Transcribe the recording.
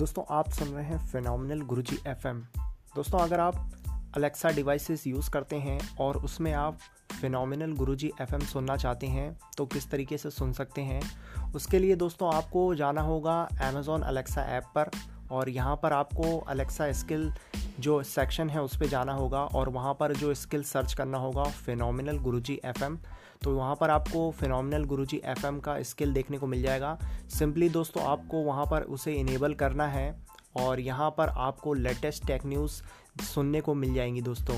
दोस्तों, आप सुन रहे हैं फिनोमिनल गुरुजी एफएम दोस्तों, अगर आप अलेक्सा डिवाइसेस यूज़ करते हैं और उसमें आप फिनोमिनल गुरुजी एफएम सुनना चाहते हैं तो किस तरीके से सुन सकते हैं? उसके लिए दोस्तों, आपको जाना होगा अमेज़ोन अलेक्सा ऐप पर और यहाँ पर आपको अलेक्सा स्किल जो सेक्शन है, उस पर जाना होगा और वहाँ पर जो स्किल सर्च करना होगा फिनोमिनल गुरुजी एफएम तो वहाँ पर आपको फिनोमिनल गुरुजी एफएम का स्किल देखने को मिल जाएगा। सिंपली दोस्तों, आपको वहाँ पर उसे इनेबल करना है और यहाँ पर आपको लेटेस्ट टेक न्यूज़ सुनने को मिल जाएँगी दोस्तों।